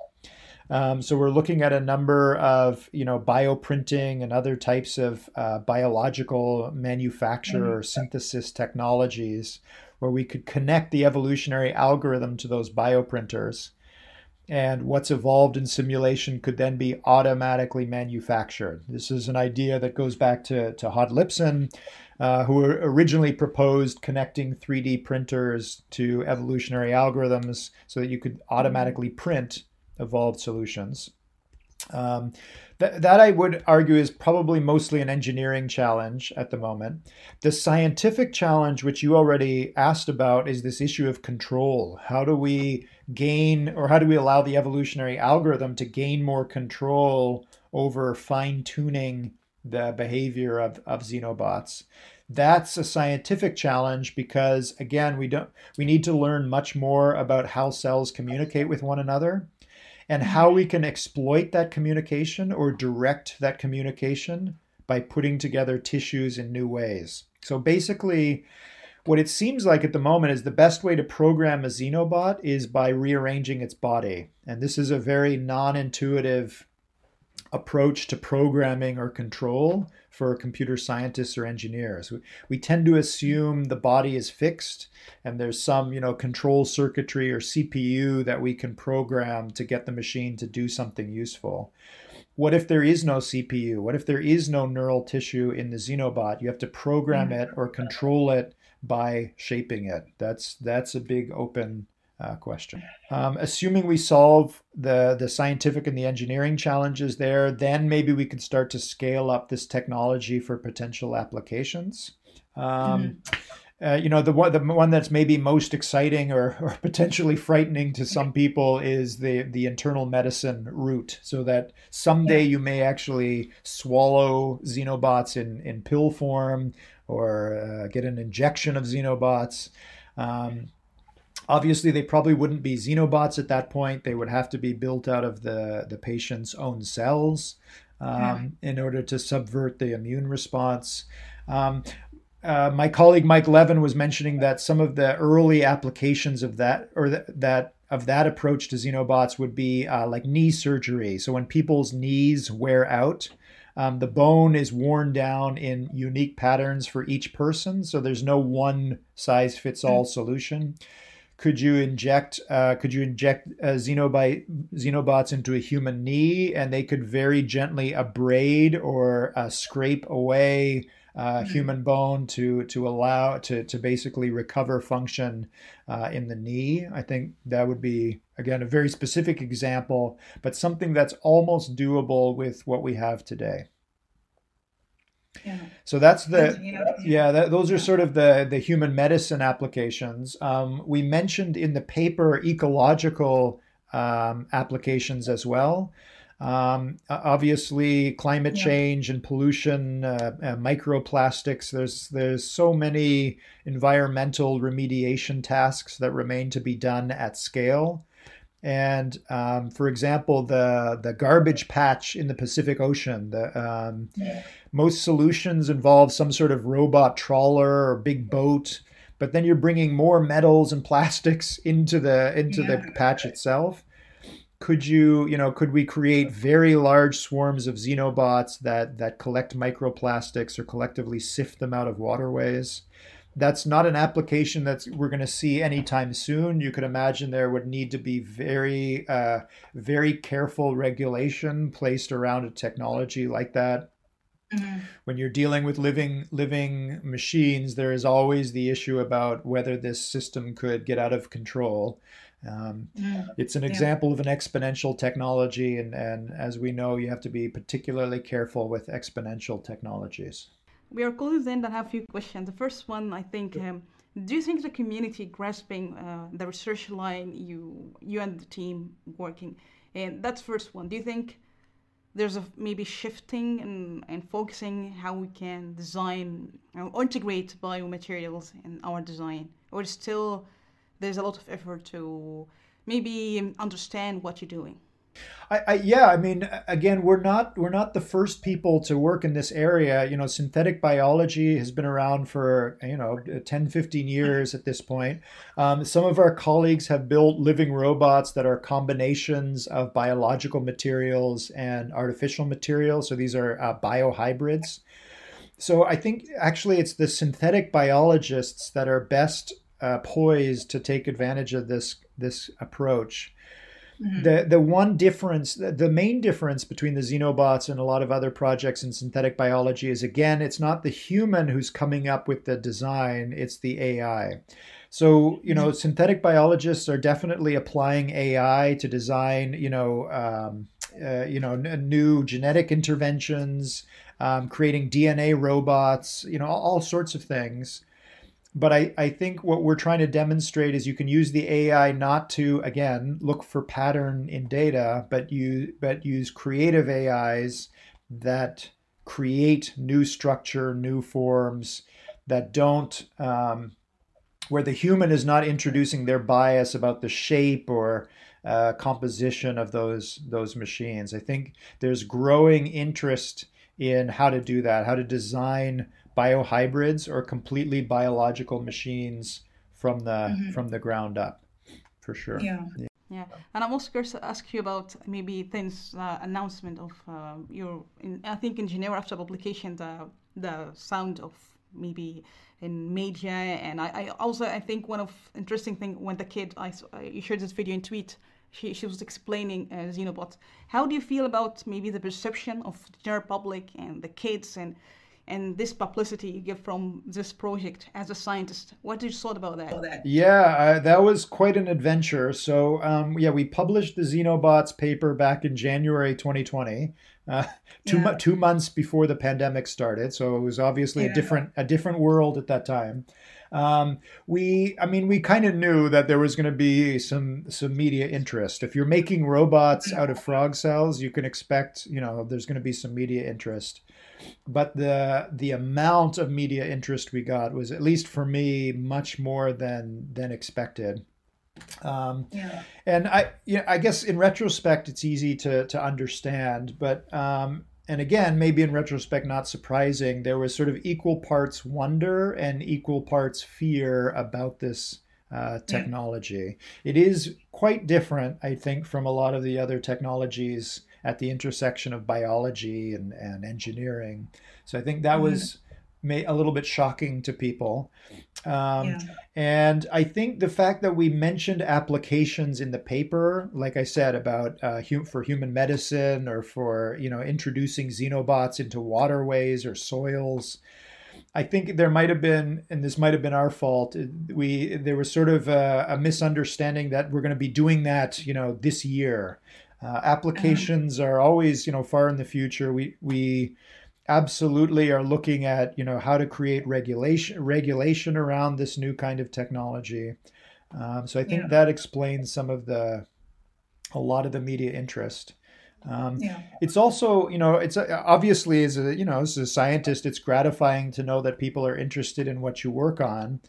Um, so we're looking at a number of you know bioprinting and other types of uh, biological manufacture or synthesis technologies where we could connect the evolutionary algorithm to those bioprinters. And what's evolved in simulation could then be automatically manufactured. This is an idea that goes back to, to Hod Lipson, uh, who originally proposed connecting 3D printers to evolutionary algorithms so that you could automatically print evolved solutions. Um, that, that I would argue is probably mostly an engineering challenge at the moment. The scientific challenge, which you already asked about, is this issue of control. How do we gain, or how do we allow the evolutionary algorithm to gain more control over fine tuning the behavior of, of xenobots? That's a scientific challenge because again, we don't we need to learn much more about how cells communicate with one another and how we mm-hmm. can exploit that communication or direct that communication by putting together tissues in new ways. So basically, what it seems like at the moment is the best way to program a xenobot is by rearranging its body. And this is a very non intuitive approach to programming or control for computer scientists or engineers. We, we tend to assume the body is fixed and there's some, you know, control circuitry or CPU that we can program to get the machine to do something useful. What if there is no CPU? What if there is no neural tissue in the xenobot? You have to program mm. it or control it by shaping it. That's that's a big open uh, question. Um, assuming we solve the the scientific and the engineering challenges there, then maybe we could start to scale up this technology for potential applications. Um, mm-hmm. Uh, you know the one the one that's maybe most exciting or, or potentially frightening to some people is the the internal medicine route so that someday you may actually swallow xenobots in in pill form or uh, get an injection of xenobots um, Obviously, they probably wouldn't be xenobots at that point. They would have to be built out of the, the patient's own cells um, in order to subvert the immune response. Um, uh, my colleague Mike Levin was mentioning that some of the early applications of that or th- that of that approach to xenobots would be uh, like knee surgery. So when people's knees wear out, um, the bone is worn down in unique patterns for each person. So there's no one size fits all mm. solution could you inject uh, could you inject uh, xenobots into a human knee and they could very gently abrade or uh, scrape away uh, mm-hmm. human bone to to allow to to basically recover function uh, in the knee i think that would be again a very specific example but something that's almost doable with what we have today so that's the yeah. That, those are sort of the the human medicine applications. Um, we mentioned in the paper ecological um, applications as well. Um, obviously, climate yeah. change and pollution, uh, uh, microplastics. There's there's so many environmental remediation tasks that remain to be done at scale. And um, for example, the the garbage patch in the Pacific Ocean, the um, yeah. most solutions involve some sort of robot trawler or big boat, but then you're bringing more metals and plastics into the into yeah. the patch itself. Could you, you know, could we create very large swarms of xenobots that that collect microplastics or collectively sift them out of waterways? That's not an application that we're going to see anytime soon. You could imagine there would need to be very, uh, very careful regulation placed around a technology like that. Mm-hmm. When you're dealing with living living machines, there is always the issue about whether this system could get out of control. Um, mm, it's an yeah. example of an exponential technology, and, and as we know, you have to be particularly careful with exponential technologies we are close to end and have a few questions. The first one, I think, um, do you think the community grasping uh, the research line you you and the team working, and that's first one. Do you think there's a maybe shifting and, and focusing how we can design or integrate biomaterials in our design, or still there's a lot of effort to maybe understand what you're doing? I, I, yeah, I mean, again, we're not we're not the first people to work in this area. You know, synthetic biology has been around for you know 10, 15 years at this point. Um, some of our colleagues have built living robots that are combinations of biological materials and artificial materials. So these are uh, biohybrids. So I think actually it's the synthetic biologists that are best uh, poised to take advantage of this this approach. Mm-hmm. The the one difference, the main difference between the xenobots and a lot of other projects in synthetic biology is again, it's not the human who's coming up with the design; it's the AI. So you know, mm-hmm. synthetic biologists are definitely applying AI to design, you know, um, uh, you know, n- new genetic interventions, um, creating DNA robots, you know, all, all sorts of things but I, I think what we're trying to demonstrate is you can use the AI not to again look for pattern in data, but you but use creative AIs that create new structure, new forms that don't um, where the human is not introducing their bias about the shape or uh, composition of those those machines. I think there's growing interest in how to do that, how to design biohybrids or completely biological machines from the mm-hmm. from the ground up, for sure. Yeah. yeah. Yeah, and I'm also curious to ask you about maybe things uh, announcement of uh, your. In, I think in Geneva after publication, the the sound of maybe in media, and I, I also I think one of interesting thing when the kid I you shared this video in tweet she, she was explaining uh, Xenobot. How do you feel about maybe the perception of the general public and the kids and and this publicity you get from this project as a scientist? What did you thought about that? Yeah, uh, that was quite an adventure. So um, yeah, we published the Xenobots paper back in January 2020. Uh, two yeah. two months before the pandemic started, so it was obviously yeah. a different a different world at that time. Um, we, I mean, we kind of knew that there was going to be some some media interest. If you're making robots out of frog cells, you can expect, you know, there's going to be some media interest. But the the amount of media interest we got was, at least for me, much more than than expected. Um, yeah. And I, you know, I guess in retrospect, it's easy to to understand, but um, and again, maybe in retrospect, not surprising, there was sort of equal parts wonder and equal parts fear about this uh, technology. Yeah. It is quite different, I think, from a lot of the other technologies at the intersection of biology and, and engineering. So I think that mm-hmm. was may, a little bit shocking to people. Um, yeah. And I think the fact that we mentioned applications in the paper, like I said about uh, hum- for human medicine or for you know introducing xenobots into waterways or soils, I think there might have been, and this might have been our fault. We there was sort of a, a misunderstanding that we're going to be doing that, you know, this year. Uh, applications are always, you know, far in the future. We we absolutely are looking at you know how to create regulation regulation around this new kind of technology. Um, so I think yeah. that explains some of the a lot of the media interest. Um, yeah. It's also, you know, it's uh, obviously as a, you know, as a scientist, it's gratifying to know that people are interested in what you work on,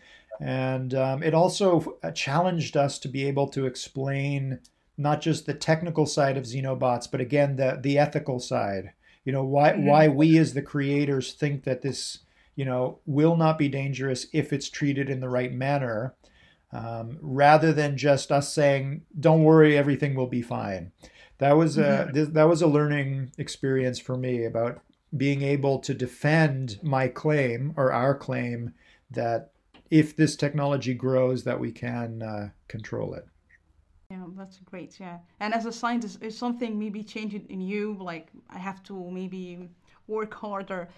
and um, it also uh, challenged us to be able to explain not just the technical side of xenobots, but again the the ethical side you know why mm-hmm. why we as the creators think that this you know will not be dangerous if it's treated in the right manner um, rather than just us saying don't worry everything will be fine that was a mm-hmm. th- that was a learning experience for me about being able to defend my claim or our claim that if this technology grows that we can uh, control it that's great. Yeah, and as a scientist, is something maybe changing in you? Like I have to maybe work harder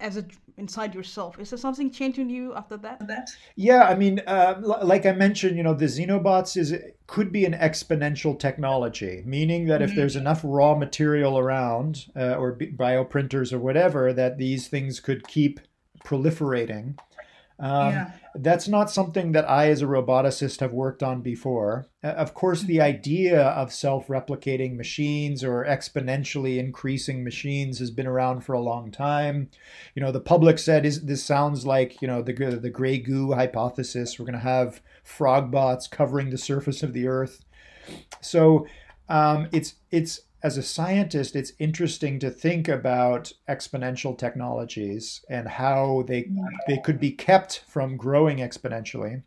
as a inside yourself is there something changing you after that yeah i mean uh, like i mentioned you know the xenobots is could be an exponential technology meaning that mm-hmm. if there's enough raw material around uh, or bioprinters or whatever that these things could keep proliferating um, yeah. That's not something that I, as a roboticist, have worked on before. Uh, of course, the mm-hmm. idea of self replicating machines or exponentially increasing machines has been around for a long time. You know, the public said is this sounds like, you know, the, the gray goo hypothesis. We're going to have frog bots covering the surface of the earth. So um, it's, it's, as a scientist, it's interesting to think about exponential technologies and how they they could be kept from growing exponentially.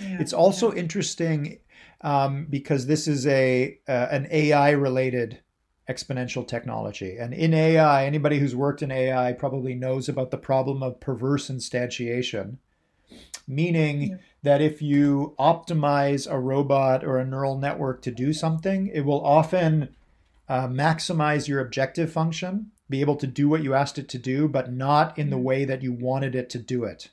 Yeah, it's also yeah. interesting um, because this is a uh, an AI related exponential technology, and in AI, anybody who's worked in AI probably knows about the problem of perverse instantiation, meaning. Yeah. That if you optimize a robot or a neural network to do something, it will often uh, maximize your objective function, be able to do what you asked it to do, but not in the mm. way that you wanted it to do it.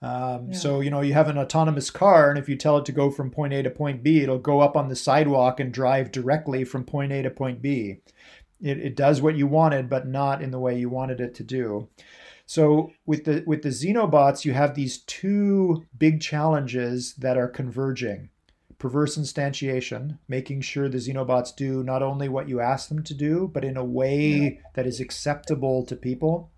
Um, yeah. So, you know, you have an autonomous car, and if you tell it to go from point A to point B, it'll go up on the sidewalk and drive directly from point A to point B. It, it does what you wanted, but not in the way you wanted it to do. So with the with the xenobots, you have these two big challenges that are converging perverse instantiation, making sure the xenobots do not only what you ask them to do, but in a way yeah. that is acceptable to people.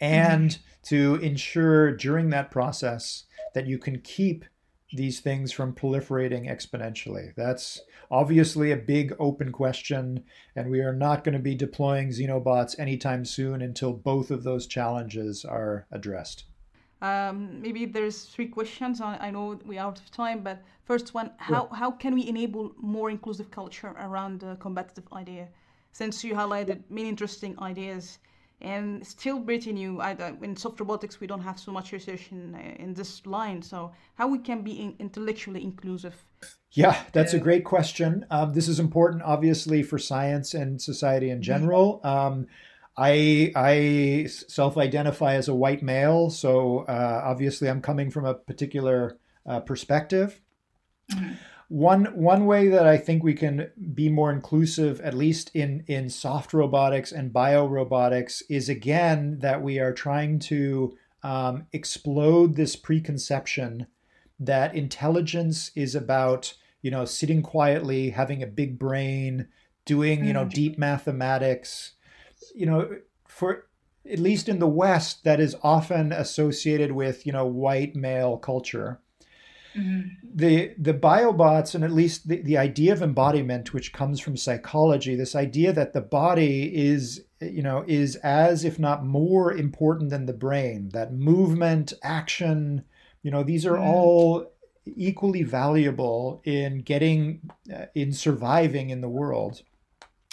and mm-hmm. to ensure during that process that you can keep these things from proliferating exponentially. That's obviously a big open question, and we are not going to be deploying xenobots anytime soon until both of those challenges are addressed. Um, maybe there's three questions. I, I, know we're out of time, but first one, how, yeah. how can we enable more inclusive culture around the competitive idea? Since you highlighted many interesting ideas, and still pretty new. I, in soft robotics, we don't have so much research in, in this line. So how we can be in, intellectually inclusive? Yeah, that's a great question. Um, this is important, obviously, for science and society in general. Um, I I self-identify as a white male, so uh, obviously I'm coming from a particular uh, perspective. Mm-hmm. One one way that I think we can be more inclusive, at least in in soft robotics and bio robotics, is again that we are trying to um, explode this preconception that intelligence is about you know sitting quietly, having a big brain, doing you know mm-hmm. deep mathematics you know, for at least in the West, that is often associated with you know white male culture. Mm-hmm. The the biobots and at least the, the idea of embodiment, which comes from psychology, this idea that the body is you know is as if not more important than the brain. That movement, action, you know, these are mm-hmm. all equally valuable in getting uh, in surviving in the world.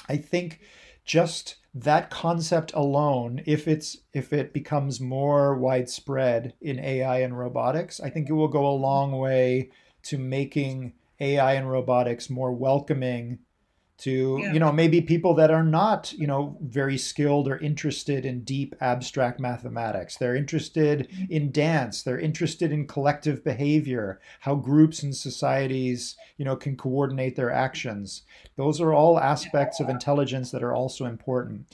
I think just that concept alone, if it's if it becomes more widespread in AI and robotics, I think it will go a long way to making AI and robotics more welcoming to yeah. you know maybe people that are not you know very skilled or interested in deep abstract mathematics. They're interested mm-hmm. in dance. They're interested in collective behavior how groups and societies you know can coordinate their actions. Those are all aspects of intelligence that are also important.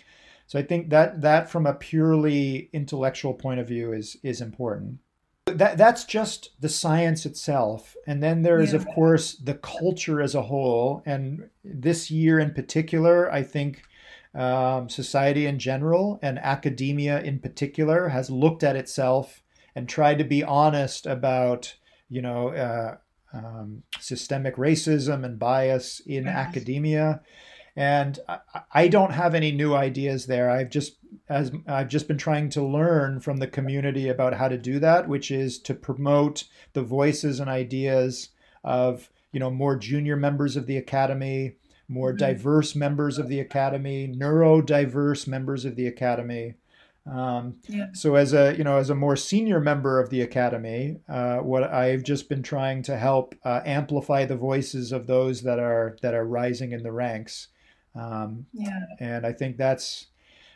So i think that that from a purely intellectual point of view is is important that that's just the science itself and then there is yeah. of course the culture as a whole and this year in particular i think um, society in general and academia in particular has looked at itself and tried to be honest about you know uh, um, systemic racism and bias in yes. academia and I, I don't have any new ideas there i've just as I've just been trying to learn from the community about how to do that, which is to promote the voices and ideas of you know more junior members of the academy, more mm-hmm. diverse members of the academy, neurodiverse members of the academy. Um, yeah. So as a you know as a more senior member of the academy, uh, what I've just been trying to help uh, amplify the voices of those that are that are rising in the ranks. Um, yeah. And I think that's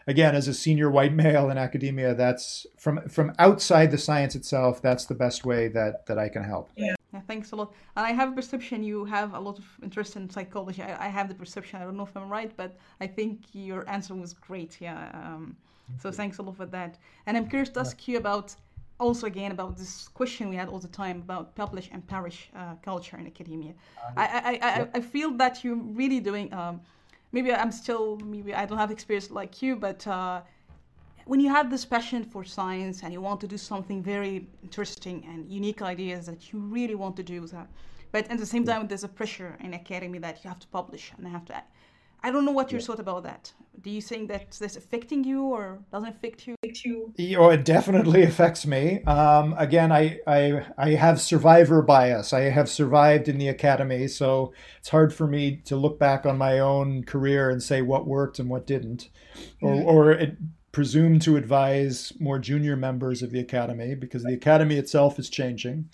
again, as a senior white male in academia, that's from from outside the science itself. That's the best way that that I can help. Yeah. Yeah, thanks a lot. And I have a perception you have a lot of interest in psychology. I, I, have the perception. I don't know if I'm right, but I think your answer was great. Yeah. Um, so thanks a lot for that. And I'm curious to ask you about also again about this question we had all the time about publish and perish uh, culture in academia. Uh, I, I, I, I, feel that you're really doing um, maybe I'm still maybe I don't have experience like you, but uh, when you have this passion for science and you want to do something very interesting and unique ideas that you really want to do that, but at the same time there's a pressure in academy that you have to publish and have to. I don't know what your yeah. thought about that. Do you think that this affecting you or doesn't affect you? You Oh, it definitely affects me. Um, again, I, I I have survivor bias. I have survived in the academy, so it's hard for me to look back on my own career and say what worked and what didn't, or or it, presume to advise more junior members of the academy because the academy itself is changing.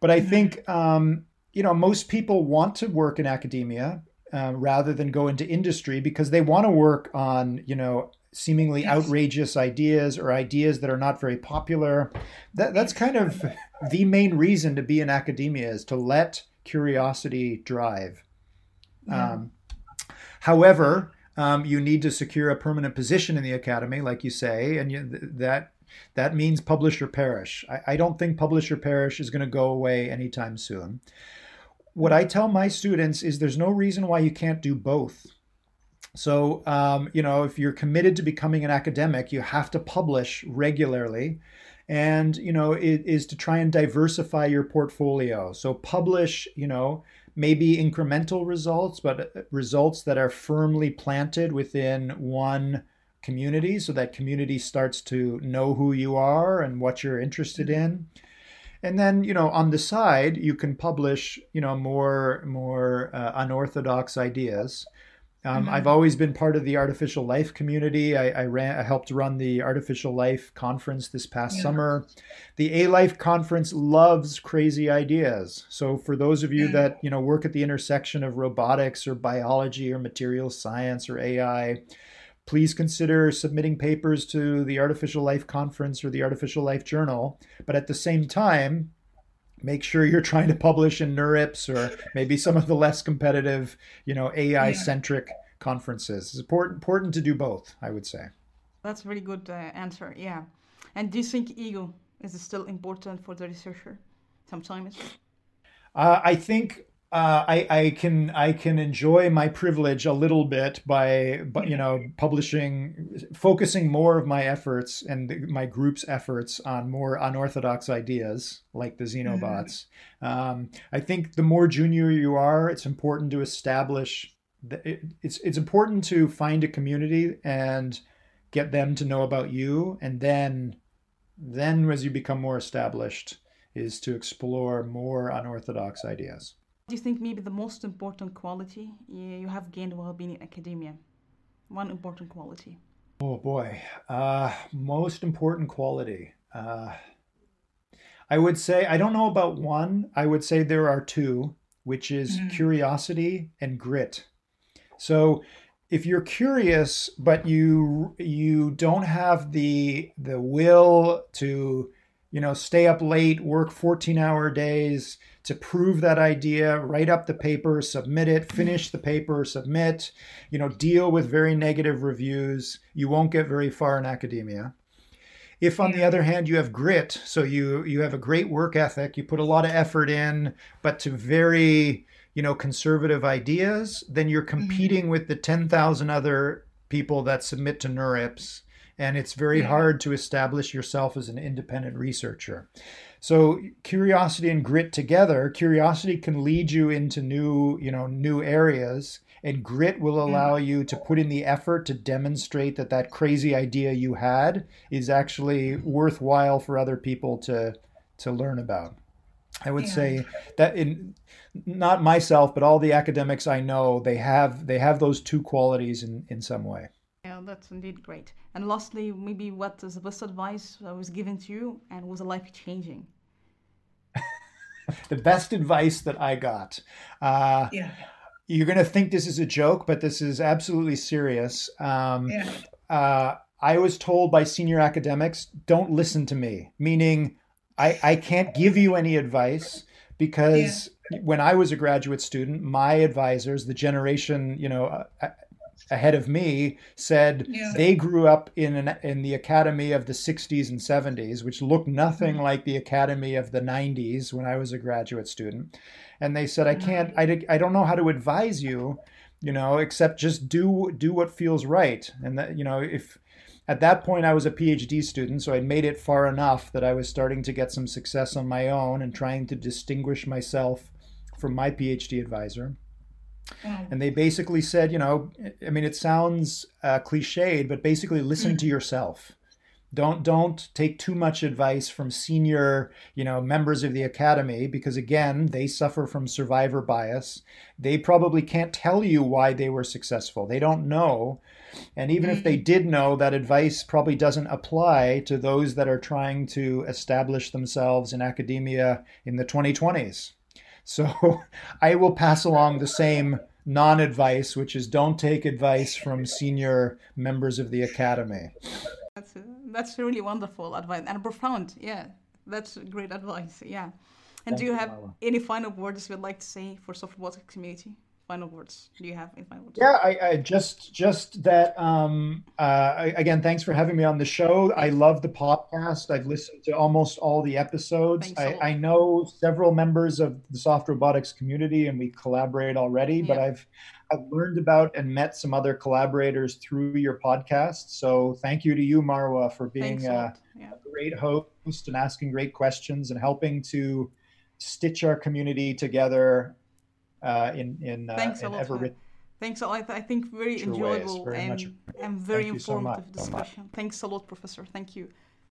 But I mm. think um, you know most people want to work in academia uh, rather than go into industry because they want to work on you know seemingly outrageous ideas or ideas that are not very popular. That, that's kind of the main reason to be in academia is to let curiosity drive. Yeah. um, however um, you need to secure a permanent position in the academy like you say and you, that that means publish or perish. I, I don't think publish or perish is going to go away anytime soon what I tell my students is there's no reason why you can't do both. So, um, you know, if you're committed to becoming an academic, you have to publish regularly. And, you know, it is to try and diversify your portfolio. So, publish, you know, maybe incremental results, but uh, results that are firmly planted within one community so that community starts to know who you are and what you're interested in and then you know on the side you can publish you know more more uh, unorthodox ideas um, mm-hmm. I've always been part of the artificial life community. I, I, ran, I helped run the artificial life conference this past yeah. summer. The A Life conference loves crazy ideas. So for those of you that you know work at the intersection of robotics or biology or material science or AI, please consider submitting papers to the Artificial Life Conference or the Artificial Life Journal. But at the same time, make sure you're trying to publish in NeurIPS or maybe some of the less competitive, you know, AI centric yeah. conferences. It's important important to do both, I would say. That's a really good uh, answer. Yeah. And do you think ego is still important for the researcher sometimes? Uh, I think uh, I, I can I can enjoy my privilege a little bit by, by you know publishing focusing more of my efforts and the, my group's efforts on more unorthodox ideas like the xenobots. Mm-hmm. Um, I think the more junior you are, it's important to establish that it, it's it's important to find a community and get them to know about you, and then then as you become more established, is to explore more unorthodox ideas. Do you think maybe the most important quality you have gained while being in academia? One important quality. Oh boy, uh, most important quality. Uh, I would say I don't know about one. I would say there are two, which is mm-hmm. curiosity and grit. So if you're curious but you you don't have the the will to you know stay up late work 14 hour days to prove that idea, write up the paper, submit it, finish the paper, submit, you know, deal with very negative reviews. You won't get very far in academia. If on the other hand you have grit, so you you have a great work ethic, you put a lot of effort in, but to very, you know, conservative ideas, then you're mm-hmm. competing with the 10,000 other people that submit to NeurIPS and it's very hard to establish yourself as an independent researcher. So curiosity and grit together, curiosity can lead you into new, you know, new areas and grit will allow you to put in the effort to demonstrate that that crazy idea you had is actually worthwhile for other people to to learn about. I would yeah. say that in not myself, but all the academics I know, they have they have those two qualities in in some way. Yeah, that's indeed great. And lastly, maybe what is the best advice that was given to you and was life changing? the best advice that I got. Uh, yeah. You're going to think this is a joke, but this is absolutely serious. Um, yeah. Uh, I was told by senior academics, don't listen to me, meaning I, I can't give you any advice because yeah. when I was a graduate student, my advisors, the generation, you know, uh, ahead of me said yeah. they grew up in an, in the academy of the 60s and 70s which looked nothing mm-hmm. like the academy of the 90s when I was a graduate student and they said I mm-hmm. can't I, I don't know how to advise you you know except just do do what feels right and that you know if at that point I was a PhD student so I made it far enough that I was starting to get some success on my own and trying to distinguish myself from my PhD advisor Mm. And they basically said, you know, I mean, it sounds uh, cliched, but basically listen mm. to yourself. Don't don't take too much advice from senior, you know, members of the academy because again, they suffer from survivor bias. They probably can't tell you why they were successful. They don't know. And even if they mm. did know, that advice probably doesn't apply to those that are trying to establish themselves in academia in the 2020s. So I will pass along the same non advice, which is don't take advice from senior members of the academy. That's, that's really wonderful advice and profound. Yeah, that's great advice. Yeah. And Thank do you have you, any final words you'd like to say for soft robotics community? Final words. Do you have in final words? Yeah i, I just just that um uh again thanks for having me on the show. I love the podcast. I've listened to almost all the episodes. I, I know several members of the soft robotics community and we collaborate already yeah. but i've I've learned about and met some other collaborators through your podcast. So thank you to you, Marwa, for being a, yeah. a great host and asking great questions and helping to stitch our community together uh, in in, uh, Thanks in a lot. Thanks a lot. I think very enjoyable very and, and very informative so Thanks a lot, Professor. Thank you.